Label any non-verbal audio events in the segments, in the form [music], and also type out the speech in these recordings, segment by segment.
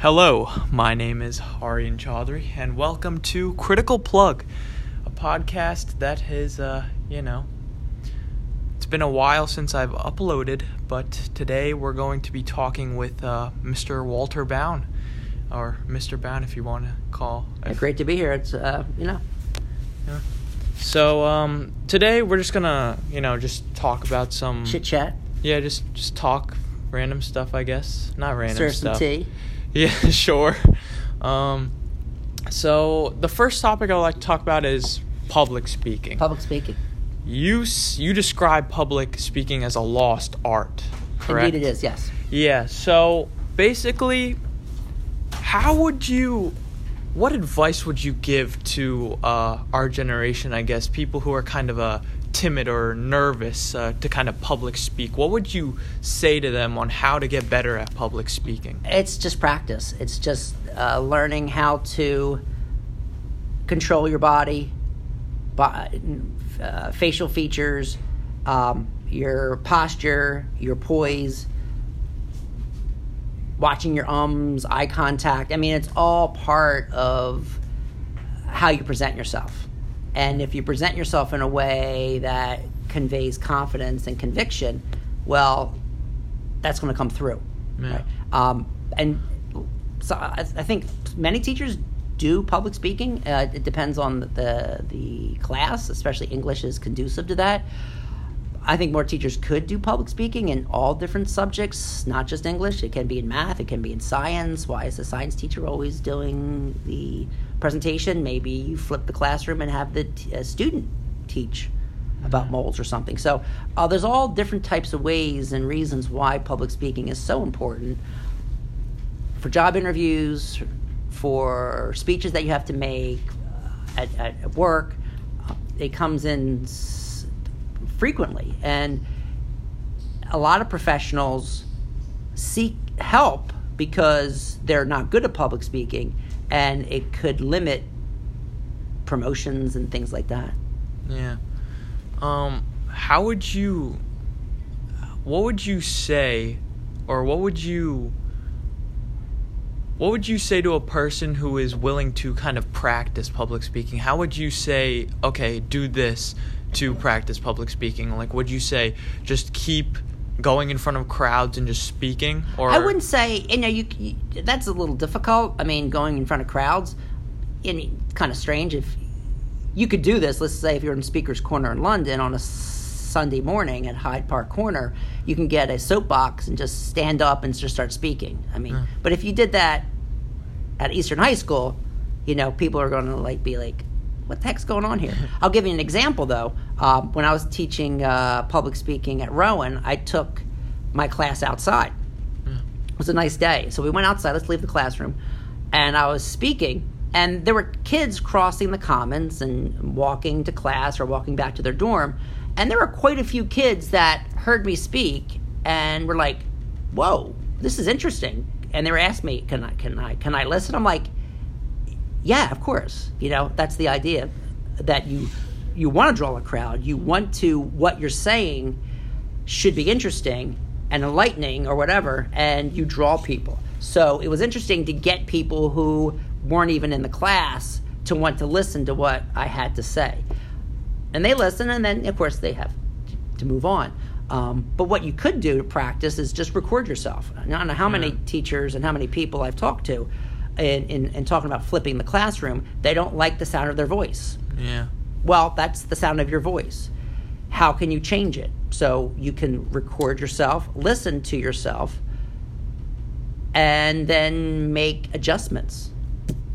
Hello, my name is Harian Chaudhry, and welcome to Critical Plug, a podcast that has, uh, you know, it's been a while since I've uploaded, but today we're going to be talking with uh, Mr. Walter Bown, or Mr. Bown if you want to call. Yeah, great to be here. It's uh, you know, Yeah. So um, today we're just gonna, you know, just talk about some. chit chat, Yeah, just just talk random stuff, I guess. Not random stir some tea. [laughs] Yeah, sure. Um, so the first topic I'd like to talk about is public speaking. Public speaking. You you describe public speaking as a lost art, correct? Indeed, it is. Yes. Yeah. So basically, how would you? What advice would you give to uh, our generation? I guess people who are kind of uh, timid or nervous uh, to kind of public speak. What would you say to them on how to get better at public speaking? It's just practice. It's just uh, learning how to control your body, bo- uh, facial features, um, your posture, your poise, watching your ums, eye contact. I mean, it's all part of how you present yourself. And if you present yourself in a way that conveys confidence and conviction, well, that's going to come through. Yeah. Right? Um, and so I, I think many teachers do public speaking. Uh, it depends on the the class, especially English is conducive to that. I think more teachers could do public speaking in all different subjects, not just English. It can be in math, it can be in science. Why is the science teacher always doing the presentation? Maybe you flip the classroom and have the t- student teach about molds or something. So uh, there's all different types of ways and reasons why public speaking is so important for job interviews, for speeches that you have to make uh, at, at, work. Uh, it comes in frequently. And a lot of professionals seek help because they're not good at public speaking and it could limit promotions and things like that. Yeah. Um, how would you? What would you say, or what would you? What would you say to a person who is willing to kind of practice public speaking? How would you say, okay, do this to practice public speaking? Like, would you say just keep going in front of crowds and just speaking, or I wouldn't say you know you, you that's a little difficult. I mean, going in front of crowds, and kind of strange if you could do this. Let's say if you're in Speaker's Corner in London on a Sunday morning at Hyde Park Corner, you can get a soapbox and just stand up and just start speaking. I mean, but if you did that at Eastern High School, you know, people are going to like be like, "What the heck's going on here?" I'll give you an example though. Um, when I was teaching uh, public speaking at Rowan, I took my class outside. It was a nice day, so we went outside. Let's leave the classroom, and I was speaking, and there were kids crossing the commons and walking to class or walking back to their dorm, and there were quite a few kids that heard me speak and were like, "Whoa, this is interesting," and they were asking me, "Can I, can I, can I listen?" I'm like, yeah, of course. You know, that's the idea that you you want to draw a crowd. You want to what you're saying should be interesting and enlightening or whatever, and you draw people. So it was interesting to get people who weren't even in the class to want to listen to what I had to say. And they listen, and then of course they have to move on. Um, but what you could do to practice is just record yourself. I don't know how many teachers and how many people I've talked to in, in, in talking about flipping the classroom, they don't like the sound of their voice. Yeah. Well, that's the sound of your voice. How can you change it? So you can record yourself, listen to yourself, and then make adjustments.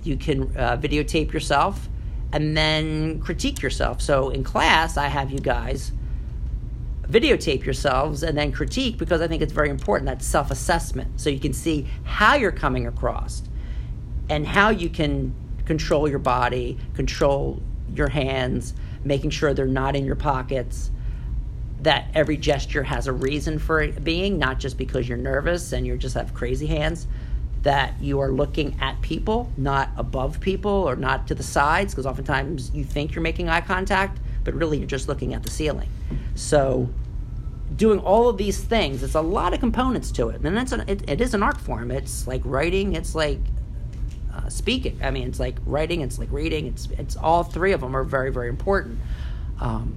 You can uh, videotape yourself and then critique yourself. So in class, I have you guys videotape yourselves and then critique because I think it's very important that self assessment so you can see how you're coming across and how you can control your body, control your hands, making sure they're not in your pockets, that every gesture has a reason for it being, not just because you're nervous and you just have crazy hands. That you are looking at people, not above people or not to the sides, because oftentimes you think you're making eye contact, but really you're just looking at the ceiling. So doing all of these things. It's a lot of components to it, and it's an, it, it is an art form. It's like writing. It's like uh, speaking. I mean, it's like writing. It's like reading. It's it's all three of them are very very important. Um,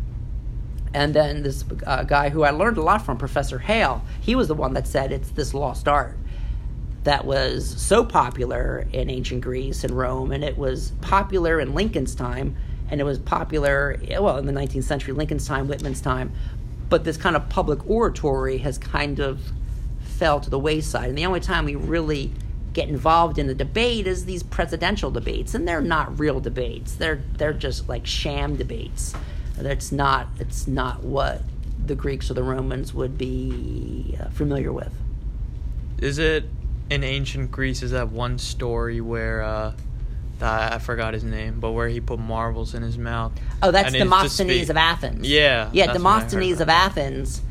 and then this uh, guy who I learned a lot from, Professor Hale, he was the one that said it's this lost art that was so popular in ancient Greece and Rome, and it was popular in Lincoln's time, and it was popular, well, in the 19th century, Lincoln's time, Whitman's time, but this kind of public oratory has kind of fell to the wayside. And the only time we really get involved in the debate is these presidential debates, and they're not real debates. They're they're just like sham debates. That's not it's not what the Greeks or the Romans would be uh, familiar with. Is it in ancient Greece? Is that one story where uh, I forgot his name, but where he put marbles in his mouth? Oh, that's And it's just Demosthenes of Athens. Yeah, yeah. that's what I heard Demosthenes of. Athens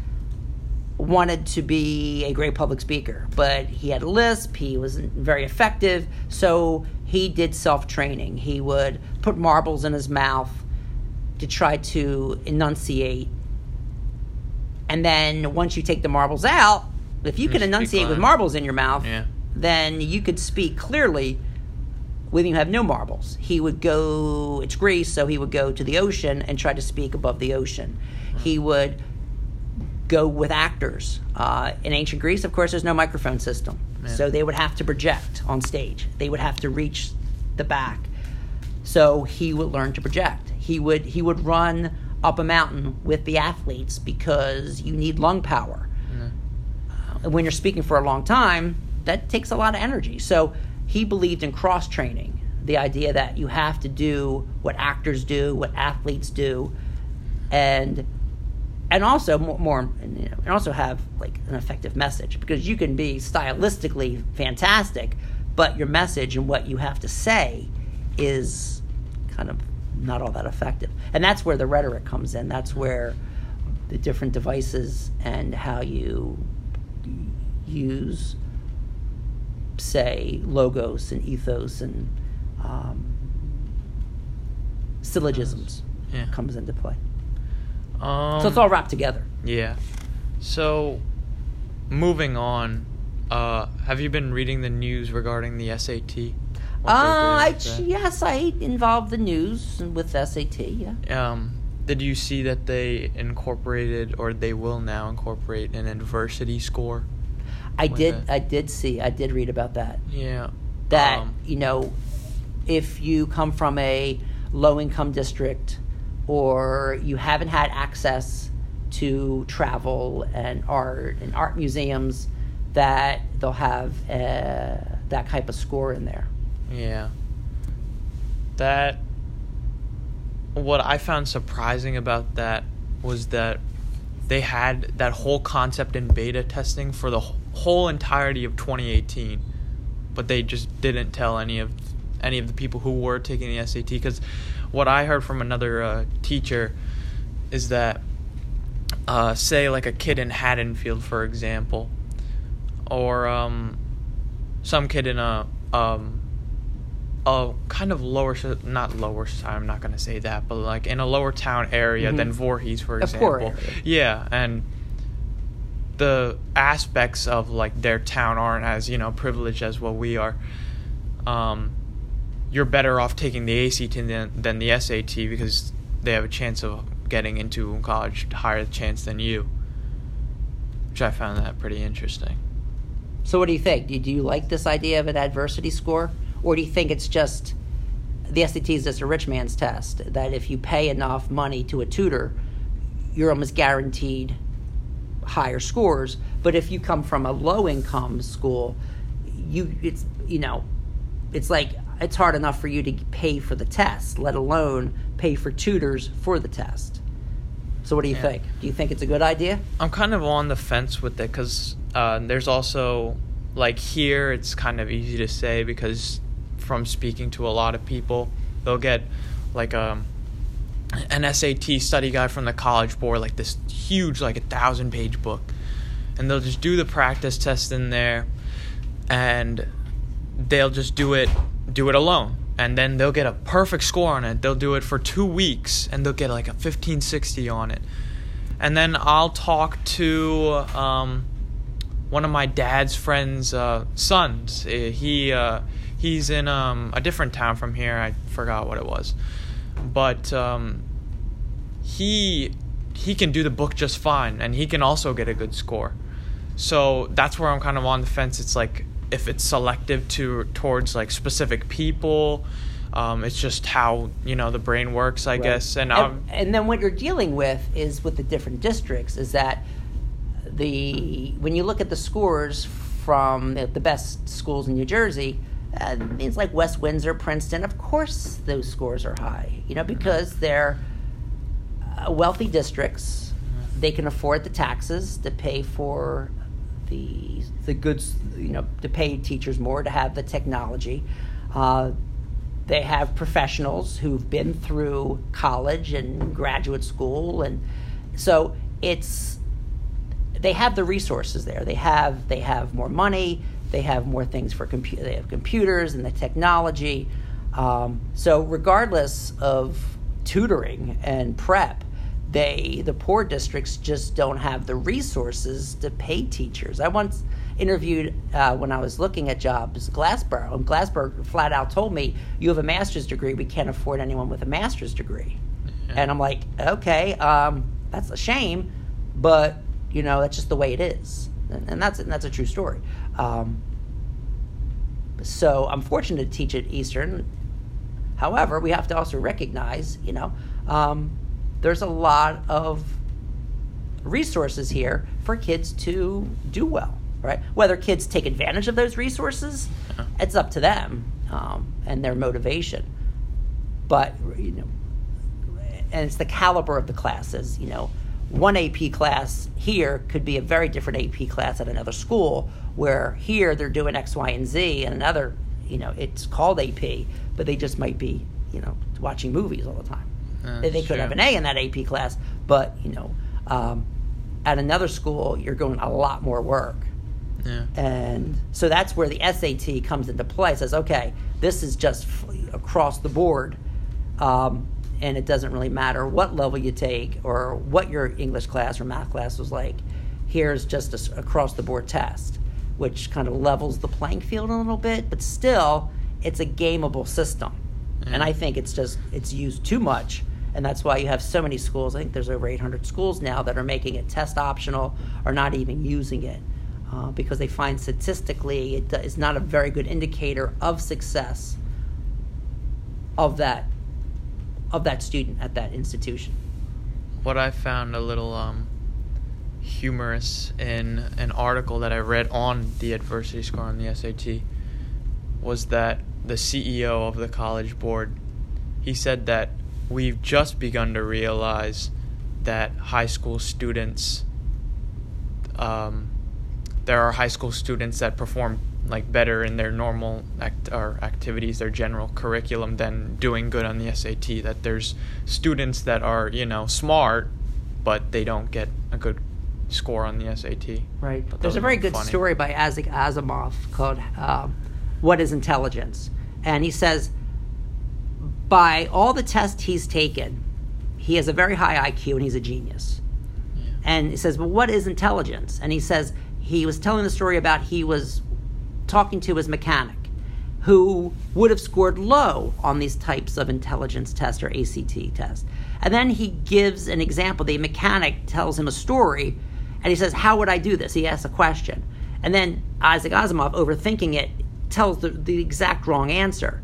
wanted to be a great public speaker, but he had a lisp. He wasn't very effective, so he did self training. He would put marbles in his mouth to try to enunciate. And then once you take the marbles out, if you can enunciate with marbles in your mouth, Yeah. then you could speak clearly when you have no marbles. He would go, it's Greece, so he would go to the ocean and try to speak above the ocean. He would go with actors. Uh, in ancient Greece, of course, there's no microphone system. Yeah. So they would have to project on stage, they would have to reach the back. So he would learn to project. He would he would run up a mountain with the athletes because you need lung power Yeah. uh, when you're speaking for a long time, that takes a lot of energy. So he believed in cross training, the idea that you have to do what actors do, what athletes do, and and also more, more and, you know, and also have like an effective message because you can be stylistically fantastic, but your message and what you have to say is kind of not all that effective. And that's where the rhetoric comes in. That's where the different devices and how you use, say, logos and ethos and um, syllogisms Yeah. comes into play. Um, So it's all wrapped together. Yeah. So, moving on, uh, have you been reading the news regarding the SAT? Uh, I, yes, I involved the news with SAT. Yeah. Um, did you see that they incorporated, or they will now incorporate, an adversity score? I did. it. I did see. I did read about that. Yeah. That Um, you know, if you come from a low income district, or you haven't had access to travel and art and art museums, that they'll have uh, that type of score in there. Yeah. That. What I found surprising about that was that they had that whole concept in beta testing for the whole entirety of 2018, but they just didn't tell any of any of the people who were taking the SAT because what I heard from another uh, teacher is that uh, say like a kid in Haddonfield, for example, or um, some kid in a um, a kind of lower, not lower. I'm not gonna say that, but like in a lower town area Mhm. than Voorhees, for example. Yeah, and the aspects of like their town aren't as you know privileged as what we are. Um, you're better off taking the ACT than, than the SAT because they have a chance of getting into college higher chance than you. Which I found that pretty interesting. So, what do you think? Do you like this idea of an adversity score, or do you think it's just the SAT is just a rich man's test? That if you pay enough money to a tutor, you're almost guaranteed higher scores. But if you come from a low income school, you it's you know, it's like it's hard enough for you to pay for the test, let alone pay for tutors for the test. So, what do you Yeah. think? Do you think it's a good idea? I'm kind of on the fence with it because uh, there's also like here it's kind of easy to say because from speaking to a lot of people they'll get like um an SAT study guide from the college board like this huge like a thousand page book and they'll just do the practice test in there and they'll just do it do it alone and then they'll get a perfect score on it they'll do it for two weeks and they'll get like a 1560 on it and then I'll talk to um, one of my dad's friends' uh, sons. Uh, He uh, he's in um, a different town from here. I forgot what it was, but um, he he can do the book just fine, and he can also get a good score. So that's where I'm kind of on the fence. It's like if it's selective to towards like specific people. Um, it's just how you know the brain works, I Right. guess. And, and, um, and then what you're dealing with is with the different districts is that the when you look at the scores from the, the best schools in New Jersey, uh, things like West Windsor, Princeton, of course those scores are high. You know because they're uh, wealthy districts. They can afford the taxes to pay for the the goods. You know to pay teachers more to have the technology. Uh, they have professionals who've been through college and graduate school and so it's they have the resources there they have they have more money they have more things for computer they have computers and the technology um, so regardless of tutoring and prep they the poor districts just don't have the resources to pay teachers. I once interviewed uh, when i was looking at jobs glassboro and glassboro flat out told me you have a master's degree we can't afford anyone with a master's degree. And i'm like okay um, that's a shame but you know that's just the way it is. And, and that's and that's a true story. Um, so i'm fortunate to teach at eastern. However, we have to also recognize, you know, um, there's a lot of resources here for kids to do well, right? Whether kids take advantage of those resources, Yeah. it's up to them um, and their motivation. But you know, and it's the caliber of the classes. You know, one AP class here could be a very different AP class at another school, where here they're doing X, Y, and Z, and another, you know, it's called AP, but they just might be, you know, watching movies all the time. Yeah, they could have an A in that AP class, but you know, um, at another school you're doing a lot more work. yeah. And so that's where the SAT comes into play. It says, okay, this is just f- across the board. Um, and it doesn't really matter what level you take or what your English class or math class was like. Here's just a s across the board test, which kind of levels the playing field a little bit, but still, it's a gameable system. And I think it's just, it's used too much. And that's why you have so many schools. I think there's over 800 schools now that are making it test optional or not even using it uh, because they find statistically it is not a very good indicator of success of that of that student at that institution. what I found a little um, humorous in an article that I read on the adversity score on the SAT was that the CEO of the college board he said that we've just begun to realize that high school students um, there are high school students that perform like better in their normal act or activities, their general curriculum than doing good on the SAT. That there's students that are you know smart, but they don't get a good score on the SAT. Right. There's a very good funny. story by Isaac Asimov called um, "What Is Intelligence," and he says, by all the tests he's taken, he has a very high IQ and he's a genius. Yeah. And he says, "Well, what is intelligence?" And he says he was telling the story about he was talking to his mechanic, who would have scored low on these types of intelligence tests or ACT tests. And then he gives an example. The mechanic tells him a story, and he says, "How would I do this?" He asks a question, and then Isaac Asimov, overthinking it, tells the, the exact wrong answer,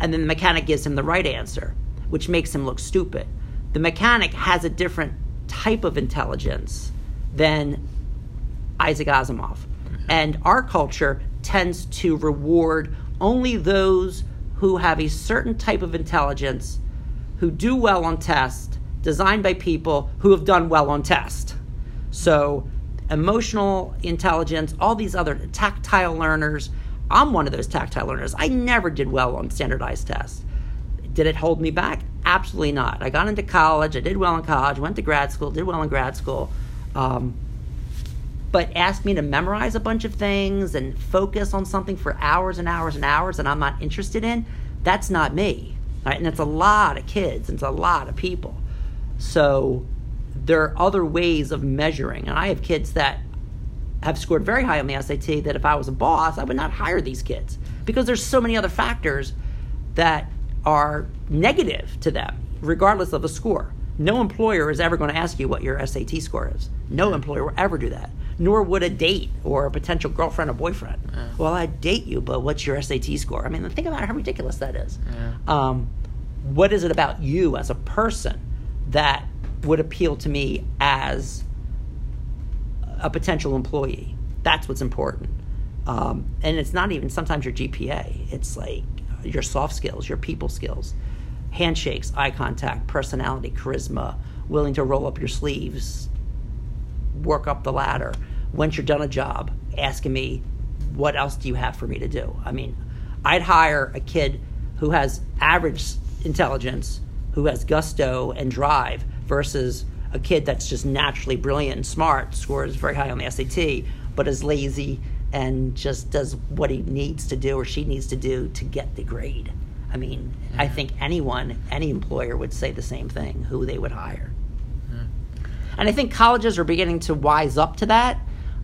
and then the mechanic gives him the right answer, which makes him look stupid. The mechanic has a different type of intelligence than Isaac Asimov. Mm-hmm. And our culture tends to reward only those who have a certain type of intelligence, who do well on tests, designed by people who have done well on tests. So, emotional intelligence, all these other tactile learners. I'm one of those tactile learners. I never did well on standardized tests. Did it hold me back? Absolutely not. I got into college. I did well in college. Went to grad school. Did well in grad school. Um, but ask me to memorize a bunch of things and focus on something for hours and hours and hours that I'm not interested in. That's not me. Right? And it's a lot of kids. And it's a lot of people. So there are other ways of measuring. And I have kids that have scored very high on the SAT that if I was a boss, I would not hire these kids because there's so many other factors that are negative to them, regardless of the score. No employer is ever going to ask you what your SAT score is. No employer will ever do that. Nor would a date or a potential girlfriend or boyfriend. Yeah. Well, I'd date you, but what's your SAT score? I mean, think about how ridiculous that is. Yeah. Um, what is it about you as a person that would appeal to me as a potential employee? That's what's important. Um, and it's not even sometimes your GPA, it's like your soft skills, your people skills, handshakes, eye contact, personality, charisma, willing to roll up your sleeves, work up the ladder. Once you're done a job, asking me, what else do you have for me to do? I mean, I'd hire a kid who has average intelligence, who has gusto and drive, versus a kid that's just naturally brilliant and smart, scores very high on the SAT, but is lazy and just does what he needs to do or she needs to do to get the grade. I mean, I think anyone, any employer would say the same thing, who they would hire. And I think colleges are beginning to wise up to that.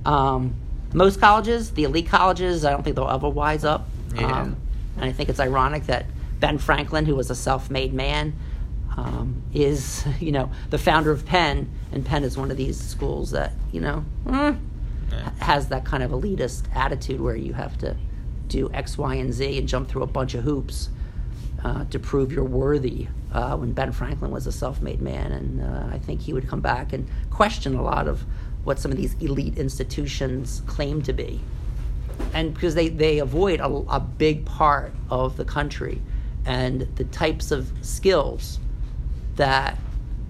Um, most colleges, the elite colleges, I don't think they'll ever wise up. Yeah. Um, and I think it's ironic that Ben Franklin, who was a self-made man, um, is you know the founder of Penn, and Penn is one of these schools that you know eh, Yeah. has that kind of elitist attitude where you have to do X, Y, and Z and jump through a bunch of hoops uh, to prove you're worthy. Uh, when Ben Franklin was a self-made man, and uh, I think he would come back and question a lot of what some of these elite institutions claim to be, and because they they avoid a, a big part of the country and the types of skills that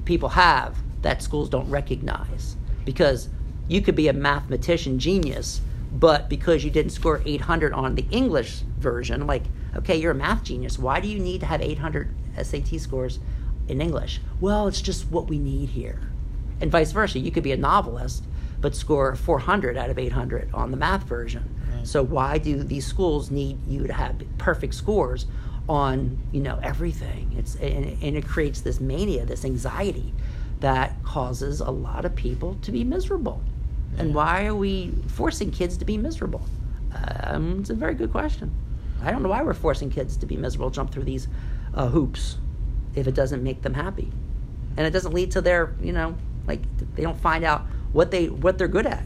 people have that schools don't recognize. Because you could be a mathematician genius but because you didn't score 800 on the english version like okay you're a math genius. Why do you need to have 800 sat scores in english? Well it's just what we need here. And vice versa you could be a novelist but score 400 out of 800 on the math version. So why do these schools need you to have perfect scores on you know everything. It's and, and it creates this mania this anxiety that causes a lot of people to be miserable. And why are we forcing kids to be miserable? Um, it's a very good question. I don't know why we're forcing kids to be miserable jump through these uh, hoops if it doesn't make them happy. And it doesn't lead to their you know like they don't find out what they what they're good at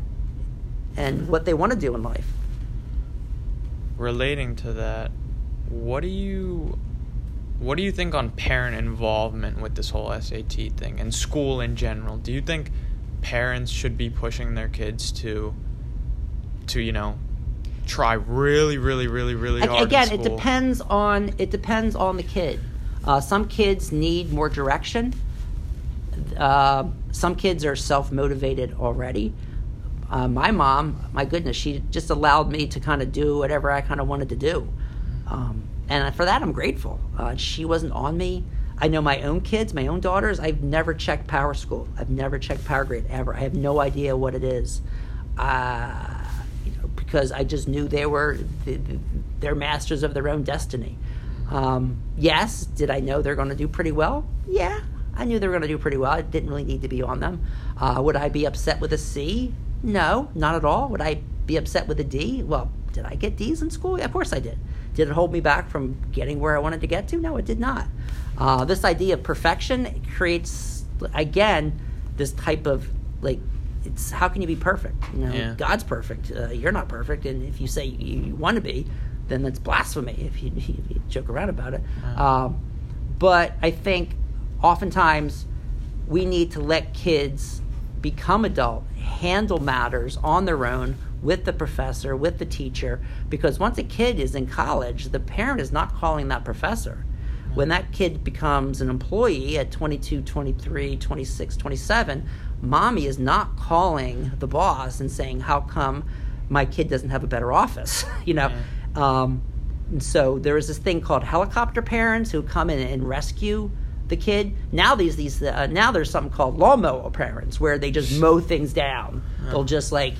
and what they want to do in life. Relating to that, what do you what do you think on parent involvement with this whole SAT thing and school in general? Do you think parents should be pushing their kids to to, you know, try really, really, really, really hard? in Again, it depends on it depends on the kid. Uh, some kids need more direction. Uh, some kids are self motivated already. Uh, my mom, my goodness, she just allowed me to kind of do whatever I kind of wanted to do, um, and for that I'm grateful. Uh, she wasn't on me. I know my own kids, my own daughters. I've never checked Power School. I've never checked Power Grade ever. I have no idea what it is. Uh, you know, because I just knew they were th- th- they're masters of their own destiny. Um, yes, did I know they're going to do pretty well? Yeah, I knew they were going to do pretty well. I didn't really need to be on them. Uh, would I be upset with a C? No, not at all. Would I be upset with a D? Well, did I get D's in school? Yeah, of course I did. Did it hold me back from getting where I wanted to get to? No, it did not. Uh, this idea of perfection creates, again, this type of like, it's how can you be perfect? You know, Yeah. God's perfect. Uh, you're not perfect, and if you say you, you want to be, then that's blasphemy. If you, [laughs] if you joke around about it, um, but I think oftentimes we need to let kids become adult, handle matters on their own with the professor, with the teacher, because once a kid is in college, the parent is not calling that professor. When that kid becomes an employee at 22, 23, 26, 27, mommy is not calling the boss and saying, How come my kid doesn't have a better office? [laughs] you know? Um, and so there is this thing called helicopter parents who come in and rescue the kid. Now these these uh, now there's something called lawnmower parents where they just mow things down. They'll just like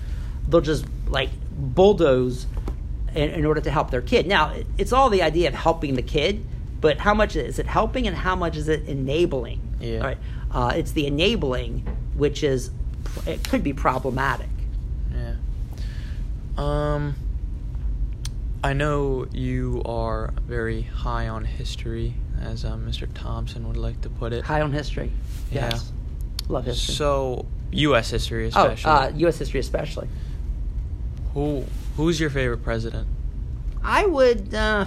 they'll just like bulldoze in, in order to help their kid. Now it's all the idea of helping the kid, but how much is it helping and how much is it enabling? Yeah. All right. Uh, it's the enabling which is it could be problematic. Yeah. Um. I know you are very high on history, as uh, Mr. Thompson would like to put it. High on history. Yeah. Love history. So, U.S. history oh, especially. uh, U.S. history especially. Who Who's your favorite president? I would uh,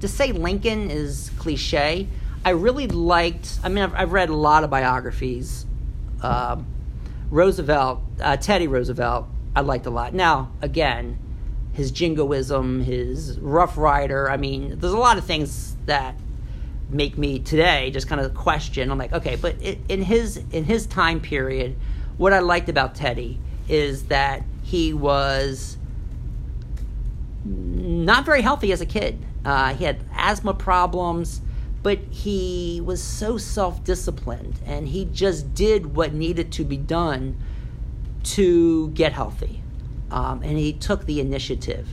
to say Lincoln is cliche. I really liked. I mean, I've, I've read a lot of biographies. Um Roosevelt, uh, Teddy Roosevelt, I liked a lot. Now, again, his jingoism, his Rough Rider. I mean, there's a lot of things that make me today just kind of question. I'm like, okay, but it, in his in his time period, what I liked about Teddy is that he was not very healthy as a kid. Uh, he had asthma problems, but he was so self disciplined and he just did what needed to be done to get healthy. Um, and he took the initiative.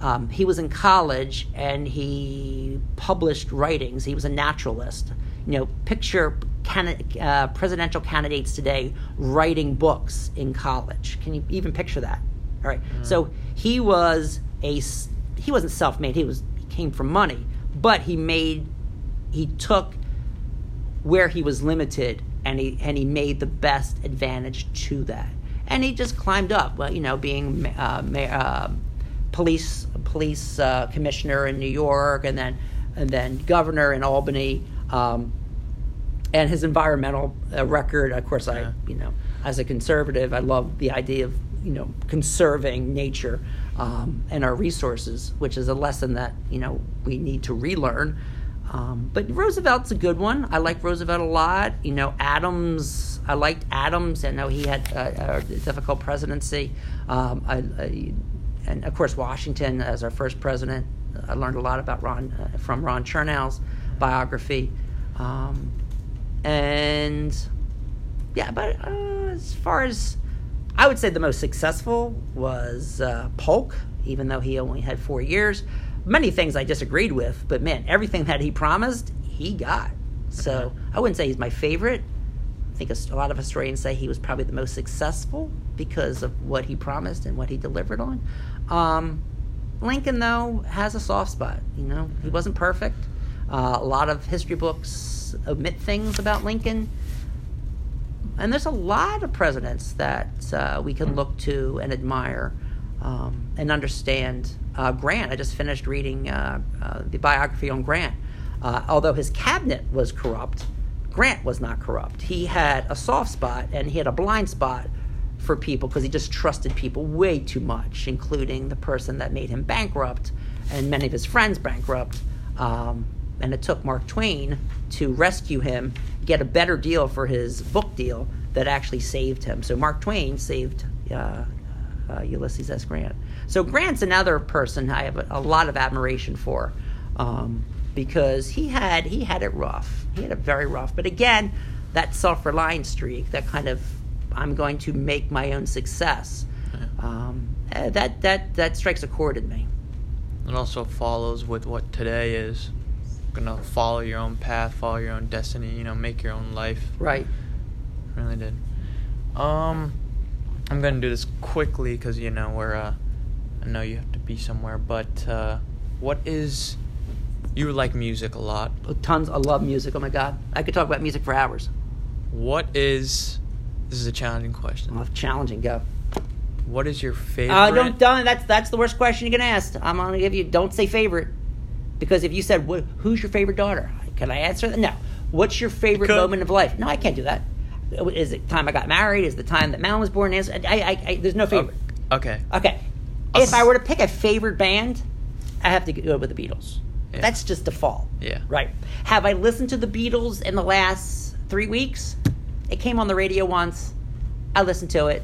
Um, he was in college and he published writings. He was a naturalist. You know, picture candid- uh, presidential candidates today writing books in college. Can you even picture that? All right. So he was a he wasn't self-made. He was he came from money, but he made he took where he was limited and he and he made the best advantage to that. And he just climbed up. Well, you know, being uh, ma- uh, police police uh, commissioner in New York, and then and then governor in Albany. Um, and his environmental uh, record, of course, I you know, as a conservative, I love the idea of you know conserving nature um, and our resources, which is a lesson that you know we need to relearn. Um, but Roosevelt's a good one. I like Roosevelt a lot. You know, Adams. I liked Adams. I know he had a, a difficult presidency. Um, I, I, and of course, Washington as our first president. I learned a lot about Ron uh, from Ron Chernow's biography. Um, and yeah, but uh, as far as I would say, the most successful was uh, Polk, even though he only had four years. Many things I disagreed with, but man, everything that he promised, he got. So I wouldn't say he's my favorite. I think a lot of historians say he was probably the most successful because of what he promised and what he delivered on. Um, Lincoln, though, has a soft spot. You know, he wasn't perfect. Uh, a lot of history books omit things about Lincoln. And there's a lot of presidents that uh, we can look to and admire um, and understand. Uh, Grant, I just finished reading uh, uh, the biography on Grant. Uh, although his cabinet was corrupt, Grant was not corrupt. He had a soft spot and he had a blind spot for people because he just trusted people way too much, including the person that made him bankrupt and many of his friends bankrupt. Um, and it took Mark Twain to rescue him, get a better deal for his book deal that actually saved him. So Mark Twain saved uh, uh, Ulysses S. Grant. So Grant's another person I have a, a lot of admiration for um, because he had he had it rough. He had it very rough. But again, that self-reliant streak, that kind of I'm going to make my own success. Um, eh, that that that strikes a chord in me. It also follows with what today is. Gonna follow your own path, follow your own destiny. You know, make your own life. Right. Really did. Um, I'm gonna do this quickly because you know we're. Uh, I know you have to be somewhere, but uh, what is? You like music a lot. Oh, Tons. I love music. Oh my god, I could talk about music for hours. What is? This is a challenging question. Oh, challenging. Go. What is your favorite? Uh, don't, don't. That's that's the worst question you can ask. I'm gonna give you. Don't say favorite, because if you said "Wh- who's your favorite daughter, can I answer that? No. What's your favorite moment of life? No, I can't do that. Is it time I got married? Is the time that Mal was born? Is I, I, I there's no oh, favorite. Okay. Okay. I'll If I were to pick a favorite band, I have to go with the Beatles. Yeah. That's just default. Yeah. Right. Have I listened to the Beatles in the last three weeks? It came on the radio once. I listened to it.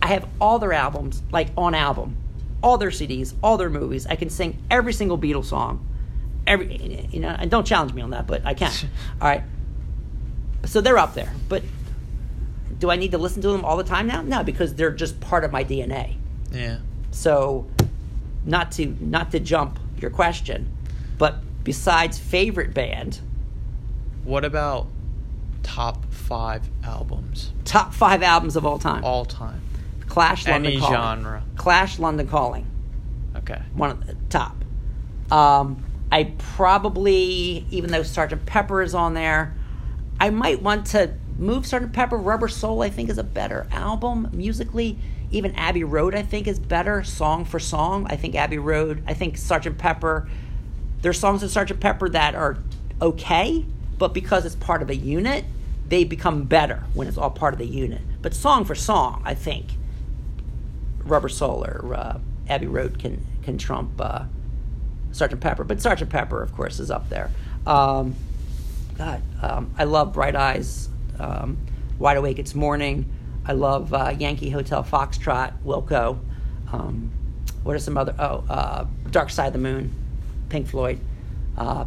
I have all their albums, like on album, all their CDs, all their movies. I can sing every single Beatles song. Every, you know, and don't challenge me on that, but I can. [laughs] all right. So they're up there, but do I need to listen to them all the time now? No, because they're just part of my DNA. Yeah. So, not to not to jump your question, but besides favorite band, What about top five albums Top five albums of all time. all time. Clash, London Any Calling. genre. Clash, London Calling. Okay. one of the top. Um, I probably, even though Sergeant Pepper is on there, I might want to move Sergeant Pepper. Rubber Soul, I think, is a better album musically. Even Abbey Road, I think, is better song for song. I think Abbey Road, I think Sergeant Pepper, there's songs in Sergeant Pepper that are okay, but because it's part of a unit, they become better when it's all part of the unit. But song for song, I think Rubber Soul or uh, Abbey Road can can trump uh, Sergeant Pepper. But Sergeant Pepper, of course, is up there. Um, God, um, I love Bright Eyes, um, Wide Awake It's Morning. I love uh, Yankee Hotel Foxtrot, Wilco. Um, what are some other? Oh, uh, Dark Side of the Moon, Pink Floyd. Uh,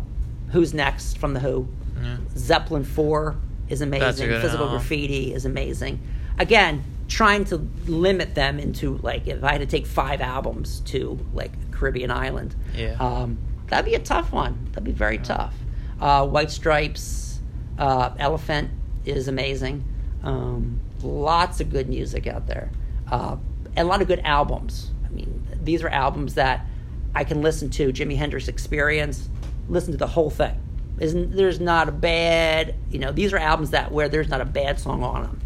Who's Next from The Who. Yeah. Zeppelin 4 is amazing. Physical. Graffiti is amazing. Again, trying to limit them into like if I had to take five albums to like Caribbean island, Yeah. um, that'd be a tough one. That'd be very tough. Uh, White Stripes, uh, Elephant is amazing. Um, lots of good music out there, uh, and a lot of good albums. I mean, these are albums that I can listen to. Jimi Hendrix Experience, listen to the whole thing. Isn't there's not a bad you know these are albums that where there's not a bad song on them.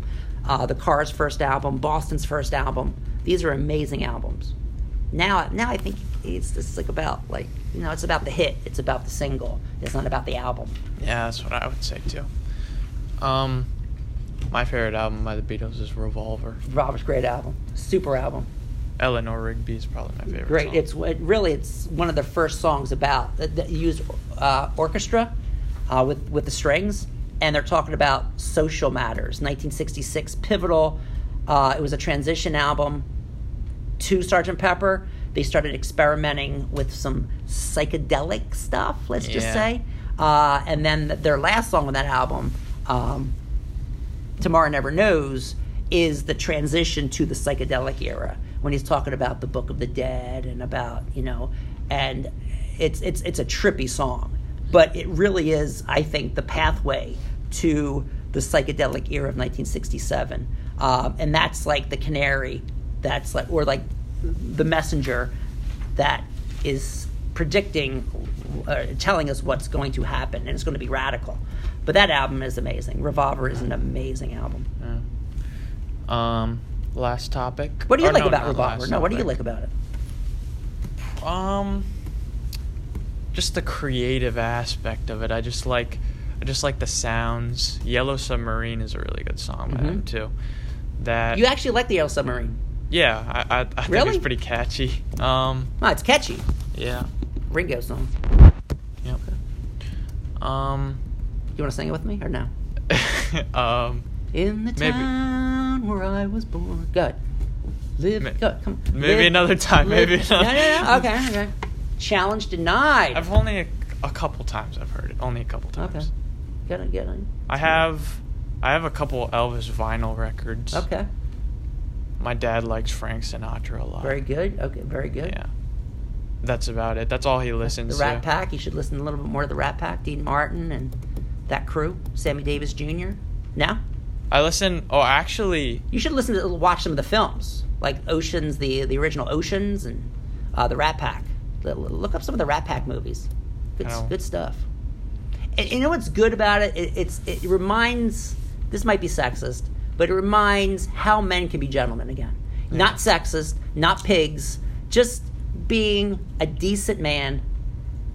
Uh, the Cars' first album, Boston's first album. These are amazing albums. Now, now I think it's just like about like you know it's about the hit. It's about the single. It's not about the album. Yeah, that's what I would say too. Um, my favorite album by the Beatles is Revolver. Robert's great album, super album, Eleanor Rigby is probably my favorite. great. song. It's it really it's one of the first songs about that, that used uh, orchestra uh, with with the strings, and they're talking about social matters. 1966, pivotal. Uh, it was a transition album to Sergeant Pepper. They started experimenting with some psychedelic stuff. Let's just say, uh, and then th- their last song on that album, um, "Tomorrow Never Knows," is the transition to the psychedelic era when he's talking about the Book of the Dead and about you know, and it's it's it's a trippy song, but it really is, I think, the pathway to the psychedelic era of 1967, um, and that's like the canary, that's like or like the messenger that is predicting, uh, telling us what's going to happen, and it's going to be radical. But that album is amazing. Revolver is an amazing album. Yeah. Um, last topic. What do you Or like no, about Revolver? No, what do you like about it? Um, just the creative aspect of it. I just like, I just like the sounds. Yellow Submarine is a really good song by them Mhm. too. That You actually like the Yellow Submarine? yeah, I I, I think Really? it's pretty catchy. Um, Oh, it's catchy. yeah, Ringo song. yep. Um, You want to sing it with me or no? [laughs] um, In the Maybe. town where I was born. Good. Live. Ma- go, come. on. maybe Live- another time, live- maybe No, another- no, no. Okay, okay. Challenge denied. I've only a, a couple times I've heard it. Only a couple times. Okay. Get on, get on. I have, I have a couple Elvis vinyl records. Okay. My dad likes Frank Sinatra a lot. Very good. Okay, very good. Yeah. That's about it. That's all he listens to. The Rat to. Pack. You should listen a little bit more to the Rat Pack. Dean Martin and that crew. Sammy Davis Jr. Now? I listen. Oh, actually, you should listen to watch some of the films, like Oceans, the the original Oceans, and uh, the Rat Pack. Look up some of the Rat Pack movies. Good, good stuff. And you know what's good about it? it? It's it reminds. This might be sexist, but it reminds how men can be gentlemen again. Not sexist, not pigs, just being a decent man,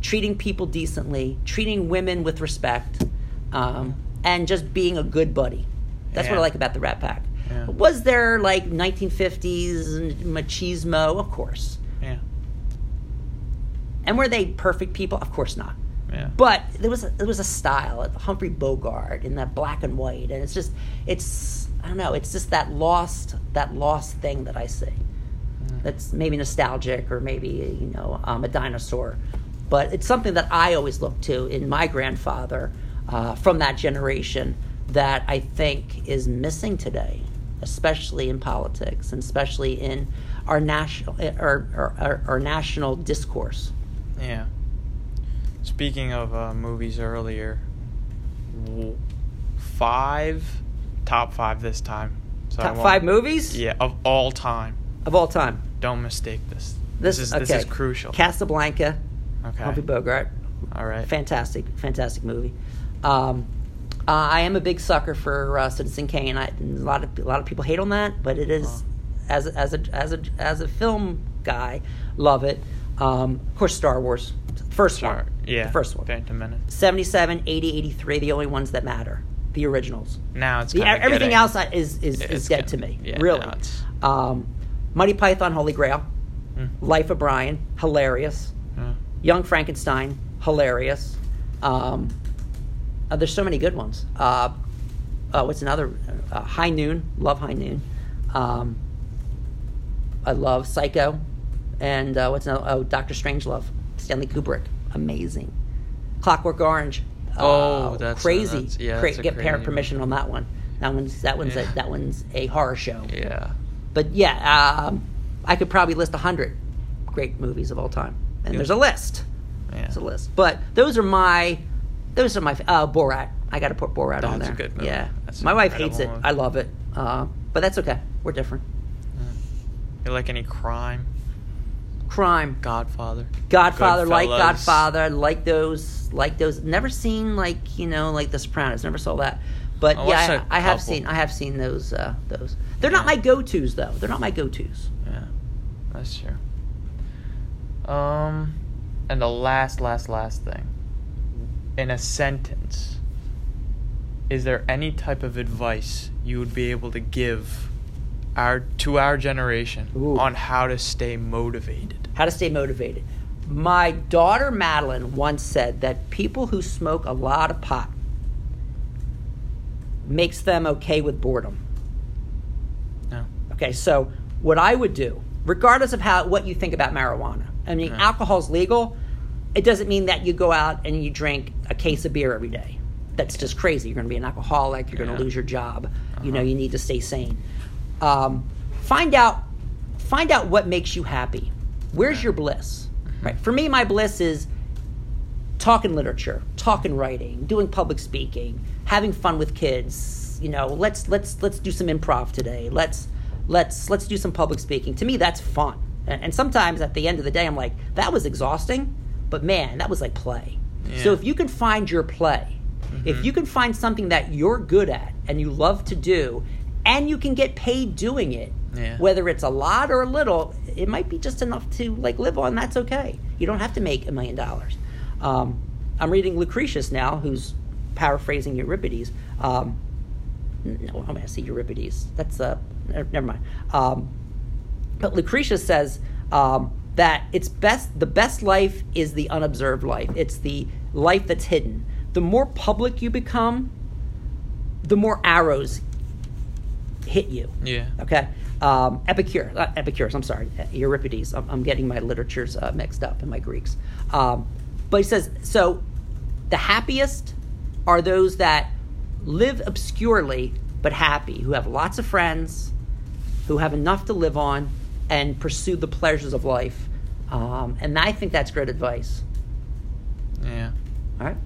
treating people decently, treating women with respect, um, and just being a good buddy. That's what I like about the Rat Pack. Yeah. Was there like 1950s machismo? Of course. And were they perfect people? Of course not. yeah. But there was a, there was a style, Humphrey Bogart in that black and white, and it's just it's I don't know, it's just that lost that lost thing that I see. Mm. That's maybe nostalgic or maybe you know um, a dinosaur, but it's something that I always look to in my grandfather uh, from that generation that I think is missing today, especially in politics and especially in our national our, our, our, our national discourse. Five, top five this time. So Top five movies Yeah, of all time. of all time. Don't mistake this. This, This, is okay. this is crucial. Casablanca, okay. Humphrey Bogart, All right. fantastic, fantastic movie. Um, uh, I am a big sucker for uh, Citizen Kane. I, a lot of a lot of people hate on that, but it is Oh. as as a as a as a film guy, love it. Um, of course, Star Wars, first Sure. one, Yeah. the first one. Phantom Menace. 77, 80, 83, the only ones that matter, the originals. Now it's The, everything getting- else is is, is dead to me. yeah, really. Um, Monty Python, Holy Grail, Mm. Life of Brian, hilarious. Yeah. Young Frankenstein, hilarious. Um, uh, there's so many good ones. Uh, uh, what's another? Uh, High Noon, love High Noon. Um, I love Psycho, and uh, what's another? Oh, Doctor Strangelove, Stanley Kubrick, amazing. Clockwork Orange. Oh, uh, that's crazy. that's- yeah, Cra- that's get parent permission movie. on that one. That one's that one's Yeah. a, that one's a horror show. Yeah. But yeah, um, I could probably list a hundred great movies of all time, and there's a list. Yeah. There's a list. But those are my, those are my uh, Borat. I got to put Borat on That's a there. good movie. Yeah, That's my wife hates it. movie. I love it. Uh, but that's okay. We're different. You like any crime? Crime, Godfather. Godfather, like Goodfellas. Godfather, like those, like those. Never seen like you know like The Sopranos. Never saw that. But I watched yeah, I have seen. I have seen those. Uh, those. They're not my go-tos though. They're not my go-tos. Yeah, that's true. Um, and the last, last, last thing. In a sentence, is there any type of advice you would be able to give our to our generation Ooh. on how to stay motivated? How to stay motivated. My daughter Madeline once said that people who smoke a lot of pot makes them okay with boredom. No. Okay, so what I would do, regardless of how what you think about marijuana, I mean, Yeah. alcohol's legal. It doesn't mean that you go out and you drink a case of beer every day. That's just crazy. You're going to be an alcoholic. You're going to lose your job. You know, Uh-huh. you need to stay sane. Um, find out, find out what makes you happy. Where's Yeah. your bliss? Right. For me, my bliss is talking literature, talking writing, doing public speaking, having fun with kids. You know, let's let's let's do some improv today. Let's let's let's do some public speaking. To me, that's fun. And, and sometimes at the end of the day, I'm like, that was exhausting, but man, that was like play. So if you can find your play, if Mhm. you can find something that you're good at and you love to do, and you can get paid doing it, Yeah. whether it's a lot or a little, it might be just enough to like live on. That's okay. You don't have to make a million dollars. Um, I'm reading Lucretius now, who's paraphrasing Euripides. Um, no, I'm going to see Euripides. That's uh, never mind. Um, but Lucretius says um, that it's best. The best life is the unobserved life. It's the life that's hidden. The more public you become, the more arrows hit you. Yeah. Okay. Um, Epicurus, uh, Epicurus, I'm sorry, Euripides. I'm, I'm getting my literatures uh, mixed up and my Greeks. Um, but he says, so the happiest are those that live obscurely but happy, who have lots of friends, who have enough to live on, and pursue the pleasures of life. Um, and I think that's great advice. Yeah. All right.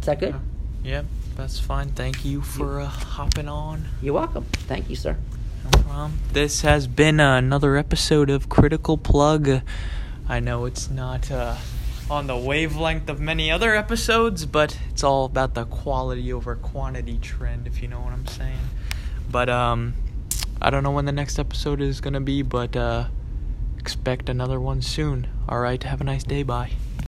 Is that good? Yep. That's fine. Thank you for uh, hopping on. You're welcome. Thank you, sir. No problem. This has been another episode of Critical Plug. I know it's not uh, on the wavelength of many other episodes, but it's all about the quality over quantity trend, if you know what I'm saying. But um, I don't know when the next episode is gonna be, but uh, expect another one soon. All right. Have a nice day. Bye.